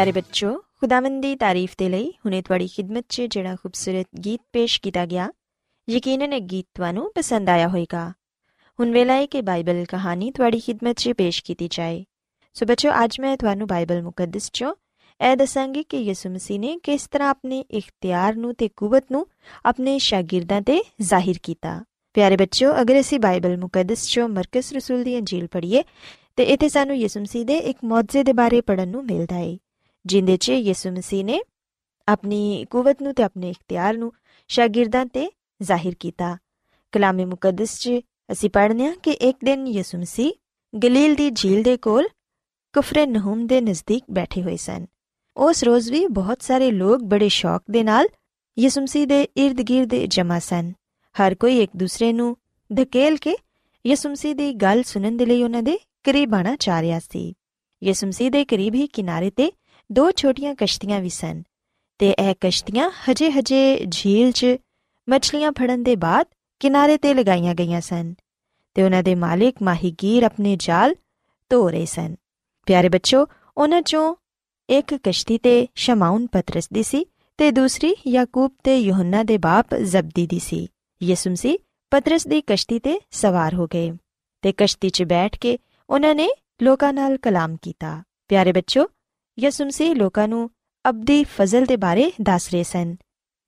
ਪਿਆਰੇ ਬੱਚੋ, ਖੁਦਾਵੰਦ ਦੀ ਤਾਰੀਫ ਦੇ ਲਈ ਹੁਣੇ ਤੁਹਾਡੀ ਖidmat 'ਚ ਜਿਹੜਾ ਖੂਬਸੂਰਤ ਗੀਤ ਪੇਸ਼ ਕੀਤਾ ਗਿਆ, ਯਕੀਨਨ ਇਹ ਗੀਤ ਤੁਹਾਨੂੰ ਪਸੰਦ ਆਇਆ ਹੋਵੇਗਾ। ਹੁਣ ਵੇਲਾ ਹੈ ਕਿ ਬਾਈਬਲ ਕਹਾਣੀ ਤੁਹਾਡੀ ਖidmat 'ਚ ਪੇਸ਼ ਕੀਤੀ ਜਾਏ। ਸੋ ਬੱਚੋ, ਅੱਜ ਮੈਂ ਤੁਹਾਨੂੰ ਬਾਈਬਲ ਮੁਕੱਦਸ 'ਚੋਂ ਇਹ ਦੱਸਾਂਗੀ ਕਿ ਯਿਸੂ ਮਸੀਹ ਨੇ ਕਿਸ ਤਰ੍ਹਾਂ ਆਪਣੇ ਇਖਤਿਆਰ ਨੂੰ ਤੇ ਕੂਵਤ ਨੂੰ ਆਪਣੇ ਸ਼ਾਗਿਰਦਾਂ ਤੇ ਜ਼ਾਹਿਰ ਕੀਤਾ। ਪਿਆਰੇ ਬੱਚਿਓ ਅਗਰ ਅਸੀਂ ਬਾਈਬਲ ਮੁਕੱਦਸ 'ਚੋਂ ਮਰਕਸ ਰਸੂਲ ਦੀ ਅੰਜੀਲ ਪੜ੍ਹੀਏ, ਤੇ ਇੱਥੇ ਸਾਨੂੰ ਯਿਸੂ ਮਸੀਹ ਦੇ ਇੱਕ ਮੌਜਜ਼ੇ ਦੇ ਬਾਰੇ ਪੜਨ ਨੂੰ ਮਿਲਦਾ ਹੈ ਜਿੰਦੇ 'ਚ ਯਿਸੂ ਮਸੀਹ ਨੇ ਆਪਣੀ ਕੂਵਤ ਨੂੰ ਤੇ ਆਪਣੇ ਇਖਤਿਆਰ ਨੂੰ ਸ਼ਾਗਿਰਦਾਂ ਤੇ ਜ਼ਾਹਿਰ ਕੀਤਾ। ਕਲਾਮੇ ਮੁਕੱਦਸ 'ਚ ਅਸੀਂ ਪੜ੍ਹਨੇ ਆ ਕਿ ਇੱਕ ਦਿਨ ਯਿਸੂ ਮਸੀਹ ਗਲੀਲ ਦੀ ਝੀਲ ਦੇ ਕੋਲ ਕੁਫਰੇ ਨਹੂਮ ਦੇ ਨਜ਼ਦੀਕ ਬੈਠੇ ਹੋਏ ਸਨ। ਉਸ ਰੋਜ਼ ਵੀ ਬਹੁਤ ਸਾਰੇ ਲੋਕ ਬੜੇ ਸ਼ੌਕ ਦੇ ਨਾਲ ਯਿਸੂ ਮਸੀਹ ਦੇ ird-gird ਜਮ੍ਹਾਂ ਸਨ। ਹਰ ਕੋਈ ਇੱਕ ਦੂਸਰੇ ਨੂੰ ਧਕੇਲ ਕੇ ਯਿਸੂ ਮਸੀਹ ਦੀ ਗੱਲ ਸੁਣਨ ਦੇ ਲਈ ਉਹਨਾਂ ਦੇ ਕਰੀਬ ਆਣਾ ਚਾਹ ਰਿਹਾ ਸੀ। ਯਿਸੂ ਮਸੀਹ ਦੇ ਕਰੀਬ ਹੀ ਕਿਨਾਰੇ ਤੇ ਦੋ ਛੋਟੀਆਂ ਕਸ਼ਤੀਆਂ ਵੀ ਸਨ ਤੇ ਇਹ ਕਸ਼ਤੀਆਂ ਹਜੇ-ਹਜੇ ਝੀਲ 'ਚ ਮੱਛਲੀਆਂ ਫੜਨ ਦੇ ਬਾਅਦ ਕਿਨਾਰੇ ਤੇ ਲਗਾਈਆਂ ਗਈਆਂ ਸਨ ਤੇ ਉਹਨਾਂ ਦੇ ਮਾਲਿਕ ਮਾਹੀਗੀਰ ਆਪਣੇ ਜਾਲ ਧੋ ਰਹੇ ਸਨ। ਪਿਆਰੇ ਬੱਚੋ, ਉਹਨਾਂ ਚੋਂ ਇੱਕ ਕਸ਼ਤੀ ਤੇ ਸ਼ਮਾਉਨ ਪਤਰਸ ਦੀ ਸੀ ਤੇ ਦੂਸਰੀ ਯਾਕੂਬ ਤੇ ਯੋਹੰਨਾ ਦੇ ਬਾਪ ਜ਼ਬਦੀ ਦੀ ਸੀ। ਯਿਸੂ ਮਸੀਹ ਪਤਰਸ ਦੀ ਕਸ਼ਤੀ ਤੇ ਸਵਾਰ ਹੋ ਗਏ ਤੇ ਕਸ਼ਤੀ 'ਚ ਬੈਠ ਕੇ ਉਹਨਾਂ ਨੇ ਲੋਕਾਂ ਨਾਲ ਕਲਾਮ ਕੀਤਾ। ਪਿਆਰੇ ਬੱਚੋ ਯਿਸੂ ਮਸੀਹ ਲੋਕਾਂ ਨੂੰ ਅਬਦੀ ਫਜ਼ਲ ਦੇ ਬਾਰੇ ਦੱਸ ਰਹੇ ਸਨ।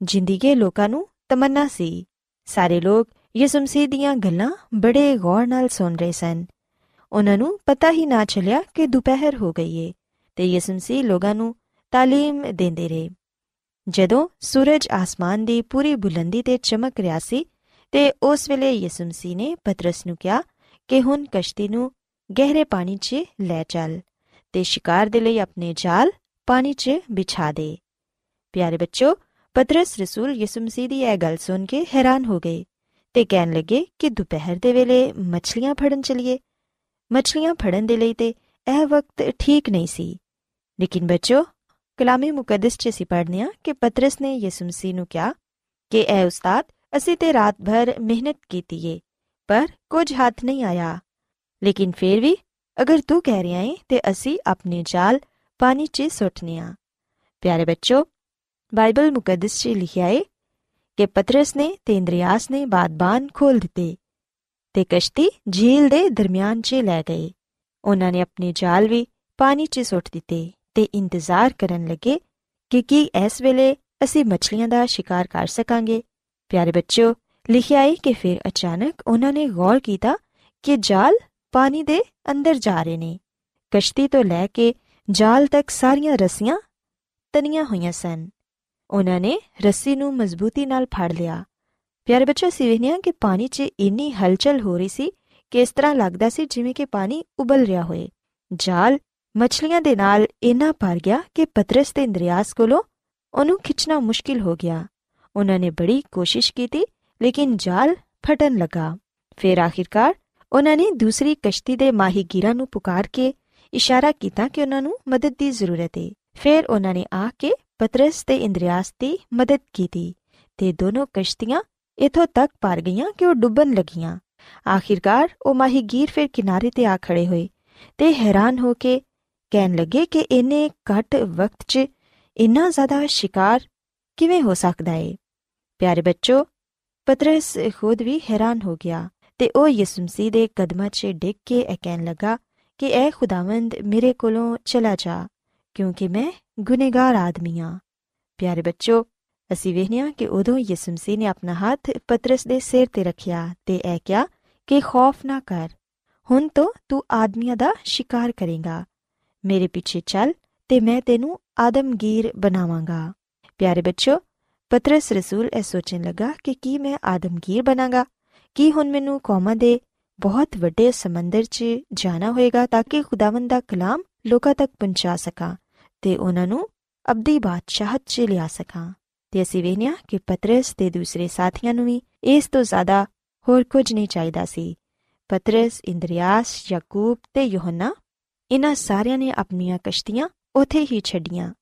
ਜ਼ਿੰਦਗੀ ਲੋਕਾਂ ਨੂੰ ਤਮੰਨਾ ਸੀ। ਸਾਰੇ ਲੋਕ ਯਿਸੂ ਮਸੀਹ ਦੀਆਂ ਗੱਲਾਂ ਬੜੇ ਗੌਰ ਨਾਲ ਸੁਣ ਰਹੇ ਸਨ। ਉਹਨਾਂ ਨੂੰ ਪਤਾ ਹੀ ਨਾ ਚੱਲਿਆ ਕਿ ਦੁਪਹਿਰ ਹੋ ਗਈ ਏ ਤੇ ਯਿਸੂ ਮਸੀਹ ਲੋਕਾਂ ਨੂੰ ਤਾਲੀਮ ਦਿੰਦੇ ਰਹੇ। ਜਦੋਂ ਸੂਰਜ ਆਸਮਾਨ ਦੀ ਪੂਰੀ ਬੁਲੰਦੀ ਤੇ ਚਮਕ ਰਿਹਾ ਸੀ ਤੇ ਉਸ ਵੇਲੇ ਯਿਸੂ ਮਸੀਹ ਨੇ ਪਤਰਸ ਨੂੰ ਕਿਹਾ ਕਿ ਹੁਣ ਕਸ਼ਤੀ ਨੂੰ ਗਹਿਰੇ ਪਾਣੀ 'ਚ ਲੈ ਚੱਲ। ਤੇ ਸ਼ਿਕਾਰ ਦੇ ਲਈ ਆਪਣੇ ਜਾਲ ਪਾਣੀ 'ਚ ਵਿਛਾ ਦੇ। ਪਿਆਰੇ ਬੱਚੋ, ਪਤਰਸ ਰਸੂਲ ਯਿਸੂ ਮਸੀਹ ਦੀ ਇਹ ਗੱਲ ਸੁਣ ਕੇ ਹੈਰਾਨ ਹੋ ਗਏ ਤੇ ਕਹਿਣ ਲੱਗੇ ਕਿ ਦੁਪਹਿਰ ਦੇ ਵੇਲੇ ਮੱਛਲੀਆਂ ਫੜਨ ਚਲੀਏ। ਮੱਛਲੀਆਂ ਫੜਨ ਦੇ ਲਈ ਤੇ ਇਹ ਵਕਤ ਠੀਕ ਨਹੀਂ ਸੀ। ਲੇਕਿਨ ਬੱਚੋ, ਕਲਾਮੇ ਮੁਕੱਦਸ 'ਚ ਅਸੀਂ ਪੜ੍ਹਨੇ ਕਿ ਪਤਰਸ ਨੇ ਯਿਸੂ ਮਸੀਹ ਨੂੰ ਕਿਹਾ ਕਿ ਐ ਉਸਤਾਦ ਅਸੀਂ ਤੇ ਰਾਤ ਭਰ ਮਿਹਨਤ ਕੀਤੀ ਏ, ਪਰ ਕੁਝ ਹੱਥ ਨਹੀਂ ਆਇਆ। ਲੇਕਿਨ ਫਿਰ ਵੀ ਅਗਰ ਤੂੰ ਕਹਿ ਰਿਹਾ ਏ, ਤੇ ਅਸੀਂ ਆਪਣੇ ਜਾਲ ਪਾਣੀ 'ਚ ਸੁੱਟਨੇ ਆ। ਪਿਆਰੇ ਬੱਚੋ, ਬਾਈਬਲ ਮੁਕੱਦਸ 'ਚ ਲਿਖਿਆ ਏ ਕਿ ਪਤਰਸ ਨੇ ਤੇ ਇੰਦਰੀਆਸ ਨੇ ਬਾਦਬਾਨ ਖੋਲ ਦਿੱਤੇ ਤੇ ਕਸ਼ਤੀ ਝੀਲ ਦੇ ਦਰਮਿਆਨ 'ਚ ਲੈ ਗਏ। ਉਹਨਾਂ ਨੇ ਆਪਣੇ ਜਾਲ ਵੀ ਪਾਣੀ 'ਚ ਸੁੱਟ ਦਿੱਤੇ ਤੇ ਇੰਤਜ਼ਾਰ ਕਰਨ ਲੱਗੇ ਕਿ ਕੀ ਇਸ ਵੇਲੇ ਅਸੀਂ ਮੱਛਲੀਆਂ ਦਾ ਸ਼ਿਕਾਰ ਕਰ ਸਕਾਂਗੇ। ਪਿਆਰੇ ਬੱਚਿਓ ਲਿਖਿਆ ਹੈ ਕਿ ਫਿਰ ਅਚਾਨਕ ਉਹਨਾਂ ਨੇ ਗੌਰ ਕੀਤਾ ਕਿ ਜਾਲ ਪਾਣੀ ਦੇ ਅੰਦਰ ਜਾ ਰਹੇ ਨੇ। ਕਸ਼ਤੀ ਤੋਂ ਲੈ ਕੇ ਜਾਲ ਤੱਕ ਸਾਰੀਆਂ ਰੱਸੀਆਂ ਤਨੀਆਂ ਹੋਈਆਂ ਸਨ। ਉਹਨਾਂ ਨੇ ਰੱਸੀ ਨੂੰ ਮਜ਼ਬੂਤੀ ਨਾਲ ਫੜ ਲਿਆ। ਪਿਆਰੇ ਬੱਚੋ ਸਿਵਹਨੀਆਂ ਕਿ ਪਾਣੀ 'ਚ ਇੰਨੀ ਹਲਚਲ ਹੋ ਰਹੀ ਸੀ ਕਿ ਇਸ ਤਰ੍ਹਾਂ ਲੱਗਦਾ ਸੀ ਜਿਵੇਂ ਕਿ ਪਾਣੀ ਉਬਲ ਰਿਹਾ ਹੋਏ ਜਾਲ ਮੱਛਲੀਆਂ ਦੇ ਨਾਲ ਇੰਨਾ ਭਰ ਗਿਆ ਕਿ ਪਤਰਸ ਤੇ ਇੰਦਰੀਆਸ ਕੋਲੋਂ ਉਹਨੂੰ ਖਿੱਚਣਾ ਮੁਸ਼ਕਿਲ ਹੋ ਗਿਆ। ਉਹਨਾਂ ਨੇ ਬੜੀ ਕੋਸ਼ਿਸ਼ ਕੀਤੀ, ਲੇਕਿਨ ਜਾਲ ਫਟਣ ਲੱਗਾ। ਫਿਰ ਆਖਿਰਕਾਰ ਉਹਨਾਂ ਨੇ ਦੂਸਰੀ ਕਸ਼ਤੀ ਦੇ ਮਾਹੀਗੀਰਾਂ ਨੂੰ ਪੁਕਾਰ ਕੇ ਇਸ਼ਾਰਾ ਕੀਤਾ ਕਿ ਉਹਨਾਂ ਨੂੰ ਮਦਦ ਦੀ ਜ਼ਰੂਰਤ ਹੈ ਫਿਰ ਉਹਨਾਂ ਨੇ ਆ ਕੇ ਪਤਰਸ ਤੇ ਇੰਦਰੀਆਸ ਦੀ ਮਦਦ ਕੀਤੀ ਤੇ ਦੋਨੋਂ ਕਸ਼ਤੀਆਂ ਇਥੋਂ ਤੱਕ ਪਾਰ ਗਈਆਂ ਕਿ ਉਹ ਡੁੱਬਣ ਲੱਗੀਆਂ। ਆਖਿਰਕਾਰ ਉਹ ਮਾਹੀਗੀਰ ਫਿਰ ਕਿਨਾਰੇ ਤੇ ਆ ਖੜੇ ਹੋਏ ਤੇ ਹੈਰਾਨ ਹੋ ਕੇ ਕਹਿਣ ਲੱਗੇ ਕਿ ਇਹਨੇ ਘੱਟ ਵਕਤ 'ਚ ਇੰਨਾ ਜ਼ਿਆਦਾ ਸ਼ਿਕਾਰ ਕਿਵੇਂ ਹੋ ਸਕਦਾ ਹੈ ਪਿਆਰੇ ਬੱਚੋ, ਪਤਰਸ ਖੁਦ ਵੀ ਹੈਰਾਨ ਹੋ ਗਿਆ। ਤੇ ਉਹ ਯਿਸੂ ਮਸੀਹ ਦੇ ਕਦਮਾਂ 'ਚ ਡਿੱਗ ਕੇ ਇਹ ਕਹਿਣ ਲੱਗਾ ਕਿ ਐ ਖੁਦਾਵੰਦ ਮੇਰੇ ਕੋਲੋਂ ਚਲਾ ਜਾ, ਕਿਉਂਕਿ ਮੈਂ ਗੁਨੇਗਾਰ ਆਦਮੀ ਆ ਪਿਆਰੇ ਬੱਚੋ, ਅਸੀਂ ਵੇਖਿਆ ਕਿ ਉਦੋਂ ਯਿਸੂ ਮਸੀਹ ਨੇ ਆਪਣਾ ਹੱਥ ਪਤਰਸ ਦੇ ਸਿਰ ਤੇ ਰੱਖਿਆ ਤੇ ਇਹ ਕਿਹਾ ਕਿ ਖੌਫ ਨਾ ਕਰ, ਹੁਣ ਤੋਂ ਤੂੰ ਆਦਮੀਆਂ ਦਾ ਸ਼ਿਕਾਰ ਕਰੇਗਾ। ਮੇਰੇ ਪਿੱਛੇ ਚੱਲ ਤੇ ਮੈਂ ਤੈਨੂੰ ਆਦਮਗੀਰ ਬਣਾਵਾਂਗਾ। ਪਿਆਰੇ ਬੱਚੋ, ਪਤਰਸ ਰਸੂਲ ਇਹ ਸੋਚਣ ਲੱਗਾ ਕਿ ਕੀ ਮੈਂ ਆਦਮਗੀਰ ਬਣਾਂਗਾ? ਕੀ ਹੁਣ ਮੈਨੂੰ ਕੌਮਾਂ ਦੇ ਬਹੁਤ ਵੱਡੇ ਸਮੁੰਦਰ 'ਚ ਜਾਣਾ ਹੋਏਗਾ ਤਾਂ ਕਿ ਖੁਦਾਵੰਦ ਦਾ ਕਲਾਮ ਲੋਕਾਂ ਤੱਕ ਪਹੁੰਚਾ ਸਕਾਂ ਤੇ ਉਹਨਾਂ ਨੂੰ ਅਬਦੀ ਬਾਦਸ਼ਾਹਤ 'ਚ ਲਿਆ ਸਕਾਂ। ਤੇ ਅਸੀਂ ਵੇਖਿਆ ਕਿ ਪਤਰਸ ਤੇ ਦੂਸਰੇ ਸਾਥੀਆਂ ਨੂੰ ਵੀ ਇਸ ਤੋਂ ਜ਼ਿਆਦਾ ਹੋਰ ਕੁਝ ਨਹੀਂ ਚਾਹੀਦਾ ਸੀ। ਪਤਰਸ, ਇੰਦਰੀਆਸ, ਯਾਕੂਬ ਤੇ ਯੋਹੰਨਾ ਇਹਨਾਂ ਸਾਰਿਆਂ ਨੇ ਆਪਣੀਆਂ ਕਸ਼ਤੀਆਂ ਉਥੇ ਹੀ ਛੱਡੀਆਂ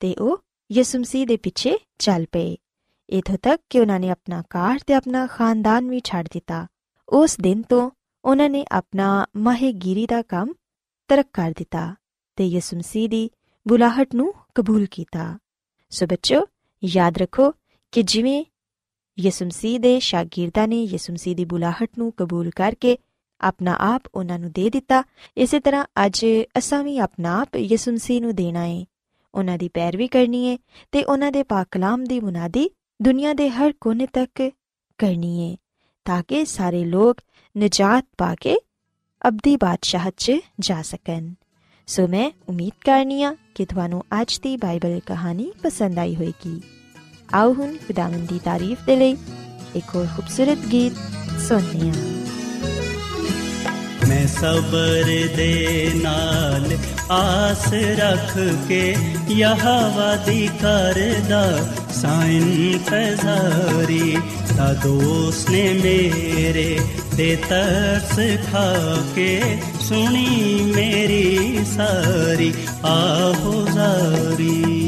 ਤੇ ਉਹ ਯਿਸੂ ਮਸੀਹ ਦੇ ਪਿੱਛੇ ਚੱਲ ਪਏ। ਇਥੋਂ ਤੱਕ ਕਿ ਉਹਨਾਂ ਨੇ ਆਪਣਾ ਘਰ ਤੇ ਆਪਣਾ ਖਾਨਦਾਨ ਵੀ ਛੱਡ ਦਿੱਤਾ ਉਸ ਦਿਨ ਤੋਂ ਉਹਨਾਂ ਨੇ ਆਪਣਾ ਮਾਹੇਗੀਰੀ ਦਾ ਕੰਮ ਤਰਕ ਕਰ ਦਿੱਤਾ ਤੇ ਯਿਸੂ ਮਸੀਹ ਦੀ ਬੁਲਾਹਟ ਨੂੰ ਕਬੂਲ ਕੀਤਾ ਸੋ ਬੱਚੋ ਯਾਦ ਰੱਖੋ ਕਿ ਜਿਵੇਂ ਯਿਸੂ ਮਸੀਹ ਦੇ ਸ਼ਾਗਿਰਦਾਂ ਨੇ ਯਿਸੂ ਮਸੀਹ ਦੀ ਬੁਲਾਹਟ ਨੂੰ ਕਬੂਲ ਕਰਕੇ ਆਪਣਾ ਆਪ ਉਹਨਾਂ ਨੂੰ ਦੇ ਦਿੱਤਾ ਇਸੇ ਤਰ੍ਹਾਂ ਅੱਜ ਅਸਾਂ ਵੀ ਆਪਣਾ ਆਪ ਯਿਸੂ ਮਸੀਹ ਨੂੰ ਦੇਣਾ ਹੈ ਉਹਨਾਂ ਦੀ ਪੈਰਵੀ ਕਰਨੀ ਹੈ ਤੇ ਉਹਨਾਂ ਦੇ ਪਾਕ ਕਲਾਮ ਦੀ ਮੁਨਾਦੀ ਦੁਨੀਆ ਦੇ ਹਰ ਕੋਨੇ ਤੱਕ ਕਰਨੀ ਹੈ ਤਾਂ ਕਿ ਸਾਰੇ ਲੋਕ ਨਜਾਤ ਪਾ ਕੇ ਅਬਦੀ ਬਾਦਸ਼ਾਹਤ 'ਚ ਜਾ ਸਕਣ। ਸੋ ਮੈਂ ਉਮੀਦ ਕਰਨੀਆ ਕਿ ਤੁਹਾਨੂੰ ਅੱਜ ਦੀ ਬਾਈਬਲ ਕਹਾਣੀ ਪਸੰਦ ਆਈ ਹੋਵੇਗੀ। ਆਓ ਹੁਣ ਖੁਦਾਵੰਦ ਦੀ ਤਾਰੀਫ ਦੇ ਲਈ ਇੱਕ ਹੋਰ ਖੂਬਸੂਰਤ ਗੀਤ ਸੁਣਦੇ ਹਾਂ। ਮੈਂ ਸਬਰ ਦੇ ਨਾਲ ਆਸ ਰੱਖ ਕੇ ਯਹਵਾ ਦੀ ਕਰਦਾ। ਸਾਇਨ ਤਜ਼ਾਰੀ ਤਾ ਦੋਸਤ ਨੇ ਮੇਰੇ ਤੇ ਤਰਸ ਖਾ ਕੇ ਸੁਣੀ ਮੇਰੀ ਸਾਰੀ। ਆਹੋ ਜ਼ਾਰੀ।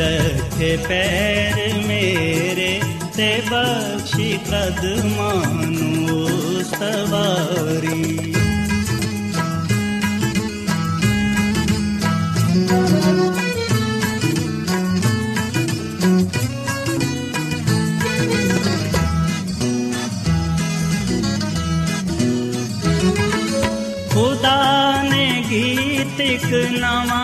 रथ पैर मेरे ते बिपद मनु सवाने गीतक नमा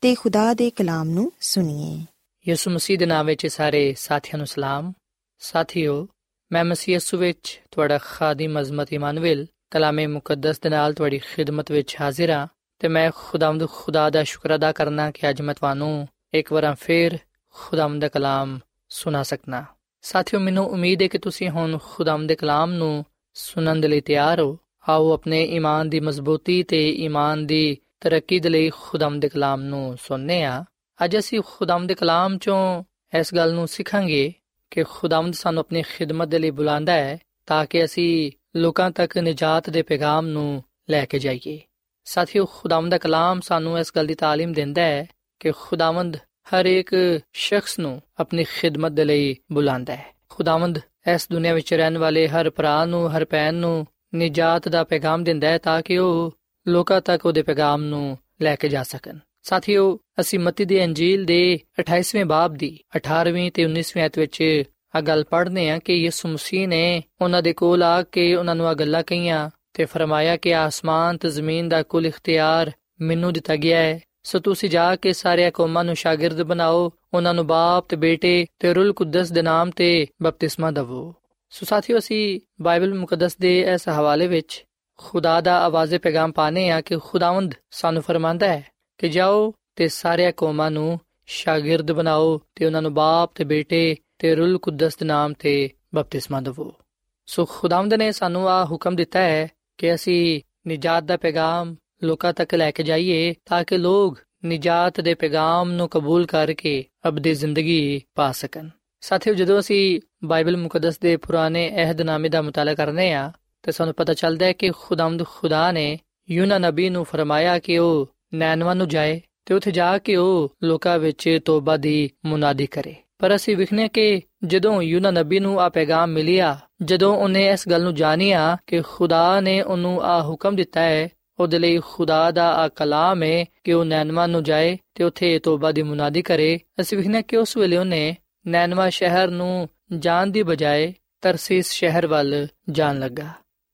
ਤੇ ਖੁਦਾ ਦੇ ਕਲਾਮ ਨੂੰ ਸੁਣੀਏ। ਯਿਸੂ ਮਸੀਹ ਦੇ ਨਾਮ ਵਿੱਚ ਸਾਰੇ ਸਾਥੀਆਂ ਨੂੰ ਸਲਾਮ। ਸਾਥੀਓ, ਮੈਂ ਮਸੀਹ ਯਿਸੂ ਵਿੱਚ ਤੁਹਾਡਾ ਖਾਦਮ ਅਜ਼ਮਤ ਇਮਾਨੁਅਲ, ਕਲਾਮੇ ਮੁਕੱਦਸ ਦੇ ਨਾਲ ਤੁਹਾਡੀ ਖਿਦਮਤ ਵਿੱਚ ਹਾਜ਼ਰ ਹਾਂ ਤੇ ਮੈਂ ਖੁਦਾਵੰਦ ਖੁਦਾ ਦਾ ਸ਼ੁਕਰ ਅਦਾ ਕਰਨਾ ਕਿ ਅੱਜ ਮੈਂ ਤੁਹਾਨੂੰ ਇੱਕ ਵਾਰ ਫੇਰ ਖੁਦਾਵੰਦ ਦਾ ਕਲਾਮ ਸੁਣਾ ਸਕਣਾ ਸਾਥੀਓ, ਮੈਨੂੰ ਉਮੀਦ ਹੈ ਕਿ ਤੁਸੀਂ ਹੁਣ ਖੁਦਾਵੰਦ ਦੇ ਕਲਾਮ ਨੂੰ ਸੁਣਨ ਦੇ ਲਈ ਤਿਆਰ ਹੋ। ਆਓ ਆਪਣੇ ਈਮਾਨ ਦੀ ਮਜ਼ਬੂਤੀ ਤੇ ਈਮਾਨ ਦੀ ਤਰੱਕੀ ਦੇ ਲਈ ਖੁਦਾਵੰਦ ਦੇ ਕਲਾਮ ਨੂੰ ਸੁਣਨੇ ਆ ਅੱਜ ਅਸੀਂ ਖੁਦਾਵੰਦ ਦੇ ਕਲਾਮ ਚੋਂ ਇਸ ਗੱਲ ਨੂੰ ਸਿੱਖਾਂਗੇ ਕਿ ਖੁਦਾਵੰਦ ਸਾਨੂੰ ਆਪਣੀ ਖਿਦਮਤ ਦੇ ਲਈ ਬੁਲਾਉਂਦਾ ਹੈ ਤਾਂ ਕਿ ਅਸੀਂ ਲੋਕਾਂ ਤੱਕ ਨਜਾਤ ਦੇ ਪੈਗਾਮ ਨੂੰ ਲੈ ਕੇ ਜਾਈਏ ਸਾਥੀਓ ਖੁਦਾਵੰਦ ਦਾ ਕਲਾਮ ਸਾਨੂੰ ਇਸ ਗੱਲ ਦੀ تعلیم ਦਿੰਦਾ ਹੈ ਕਿ ਖੁਦਾਵੰਦ ਹਰ ਇੱਕ ਸ਼ਖਸ ਨੂੰ ਆਪਣੀ ਖਿਦਮਤ ਦੇ ਲਈ ਬੁਲਾਉਂਦਾ ਹੈ ਖੁਦਾਵੰਦ ਇਸ ਦੁਨੀਆ ਵਿੱਚ ਰਹਿਣ ਵਾਲੇ ਹਰ ਭਰਾ ਨੂੰ ਹਰ ਭੈਣ ਨੂੰ ਨਜਾਤ ਦਾ ਪੈਗਾਮ ਦਿੰਦਾ ਹੈ ਤਾਂ ਕਿ ਉਹ ਲੋਕਾਂ ਤੱਕ ਉਹਦੇ ਪੈਗਾਮ ਨੂੰ ਲੈ ਕੇ ਜਾ ਸਕਣ। ਸਾਥੀਓ, ਅਸੀਂ ਮਤੀ ਦੀ ਅੰਜੀਲ ਦੇ 28ਵੇਂ ਬਾਬ ਦੀ 18ਵੀਂ ਤੇ 19ਵੀਂ ਆਇਤ ਵਿੱਚ ਆ ਗੱਲ ਪੜ੍ਹਨੇ ਆ ਕਿ ਯਿਸੂ ਮਸੀਹ ਨੇ ਉਹਨਾਂ ਦੇ ਕੋਲ ਆ ਕੇ ਉਹਨਾਂ ਨੂੰ ਆ ਗੱਲਾਂ ਕਹੀਆਂ ਤੇ ਫਰਮਾਇਆ ਕਿ ਆਸਮਾਨ ਤੇ ਜ਼ਮੀਨ ਦਾ ਕੁੱਲ ਇਖਤਿਆਰ ਮੈਨੂੰ ਦਿੱਤਾ ਗਿਆ ਹੈ। ਸੋ ਤੁਸੀਂ ਜਾ ਕੇ ਸਾਰੇ ਕੌਮਾਂ ਨੂੰ ਸ਼ਾਗਿਰਦ ਬਣਾਓ, ਉਹਨਾਂ ਨੂੰ ਬਾਪ ਤੇ ਬੇਟੇ ਤੇ ਰੂਲ ਕੁਦਸ ਦੇ ਨਾਮ ਤੇ ਬਪਤਿਸਮਾ ਦਿਵੋ। ਸੋ ਸਾਥੀਓ, ਅਸੀਂ ਬਾਈਬਲ ਮੁਕੱਦਸ ਦੇ ਇਸ ਹਵਾਲੇ ਵਿੱਚ ਖੁਦਾ ਦਾ ਆਵਾਜ਼ੇ ਪੈਗਾਮ ਪਾਣੇ ਆ ਕਿ ਖੁਦਾਵੰਦ ਸਾਨੂੰ ਫਰਮਾਂਦਾ ਹੈ ਕਿ ਜਾਓ ਤੇ ਸਾਰੇ ਕੌਮਾਂ ਨੂੰ ਸ਼ਾਗਿਰਦ ਬਣਾਓ ਤੇ ਉਹਨਾਂ ਨੂੰ ਬਾਪ ਤੇ ਬੇਟੇ ਤੇ ਰੂਲ ਕੁਦਸ ਦੇ ਨਾਮ ਤੇ ਬਪਤਿਸਮਾ ਦਿਵੋ। ਸੋ ਖੁਦਾਵੰਦ ਨੇ ਸਾਨੂੰ ਆ ਹੁਕਮ ਦਿੱਤਾ ਹੈ ਕਿ ਅਸੀਂ ਨਿਜਾਤ ਦਾ ਪੈਗਾਮ ਲੋਕਾਂ ਤੱਕ ਲੈ ਕੇ ਜਾਈਏ ਤਾਂ ਕਿ ਲੋਕ ਨਿਜਾਤ ਦੇ ਪੈਗਾਮ ਨੂੰ ਕਬੂਲ ਕਰਕੇ ਅਬਦੀ ਜ਼ਿੰਦਗੀ ਪਾ ਸਕਣ। ਸਾਥੀਓ, ਜਦੋਂ ਅਸੀਂ ਬਾਈਬਲ ਮੁਕੱਦਸ ਦੇ ਪੁਰਾਣੇ ਅਹਿਦਨਾਮੇ ਦਾ ਮਤਾਲਾ ਕਰਨੇ ਆ ਤੇ ਸਾਨੂੰ ਪਤਾ ਚੱਲਦਾ ਹੈ ਕਿ ਖੁਦਾਮਦ ਖੁਦਾ ਨੇ ਯੂਨਾ ਨਬੀ ਨੂੰ ਫਰਮਾਇਆ ਕਿ ਉਹ ਨੈਨਵਾ ਨੂੰ ਜਾਏ ਤੇ ਉੱਥੇ ਜਾ ਕੇ ਉਹ ਲੋਕਾਂ ਵਿੱਚ ਤੋਬਾ ਦੀ ਮੁਨਾਦੀ ਕਰੇ। ਪਰ ਅਸੀਂ ਵਿਖਨੇ ਕਿ ਜਦੋਂ ਯੂਨਾ ਨਬੀ ਨੂੰ ਆ ਪੈਗਾਮ ਮਿਲਿਆ, ਜਦੋਂ ਉਹਨੇ ਇਸ ਗੱਲ ਨੂੰ ਜਾਣਿਆ ਕਿ ਖੁਦਾ ਨੇ ਉਹਨੂੰ ਆ ਹੁਕਮ ਦਿੱਤਾ ਹੈ, ਉਹਦੇ ਲਈ ਖੁਦਾ ਦਾ ਆ ਕਲਾਮ ਹੈ ਕਿ ਉਹ ਨੈਨਵਾ ਨੂੰ ਜਾਏ ਤੇ ਉੱਥੇ ਤੋਬਾ ਦੀ ਮੁਨਾਦੀ ਕਰੇ, ਅਸੀਂ ਵਿਖਨੇ ਕਿ ਉਸ ਵੇਲੇ ਉਹਨੇ ਨੈਨਵਾ ਸ਼ਹਿਰ ਨੂੰ ਜਾਣ ਦੀ ਬਜਾਏ ਤਰਸੀਸ ਸ਼ਹਿਰ ਵੱਲ ਜਾਣ ਲੱਗਾ।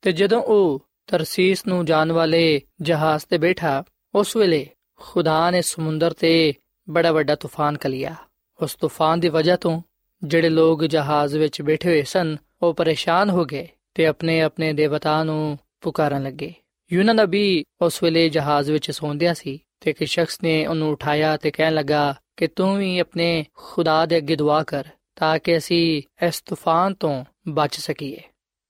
ਤੇ ਜਦੋਂ ਉਹ ਤਰਸੀਸ ਨੂੰ ਜਾਣ ਵਾਲੇ ਜਹਾਜ਼ ਤੇ ਬੈਠਾ, ਉਸ ਵੇਲੇ ਖੁਦਾ ਨੇ ਸਮੁੰਦਰ ਤੇ ਬੜਾ ਵੱਡਾ ਤੂਫਾਨ ਕਲਿਆ। ਉਸ ਤੂਫਾਨ ਦੀ ਵਜ੍ਹਾ ਤੋਂ ਜਿਹੜੇ ਲੋਕ ਜਹਾਜ਼ ਵਿੱਚ ਬੈਠੇ ਹੋਏ ਸਨ, ਉਹ ਪਰੇਸ਼ਾਨ ਹੋ ਗਏ ਤੇ ਆਪਣੇ ਆਪਣੇ ਦੇਵਤਾ ਨੂੰ ਪੁਕਾਰਨ ਲੱਗੇ। ਯੂਨਾ ਨਬੀ ਉਸ ਵੇਲੇ ਜਹਾਜ਼ ਵਿੱਚ ਸੌਂਦਿਆ ਸੀ ਤੇ ਇੱਕ ਸ਼ਖਸ ਨੇ ਉਹਨੂੰ ਉਠਾਇਆ ਤੇ ਕਹਿਣ ਲੱਗਾ ਕਿ ਤੂੰ ਵੀ ਆਪਣੇ ਖੁਦਾ ਦੇ ਅੱਗੇ ਦੁਆ ਕਰ ਤਾਂ ਕਿ ਅਸੀਂ ਇਸ ਤੂਫਾਨ ਤੋਂ ਬਚ ਸਕੀਏ।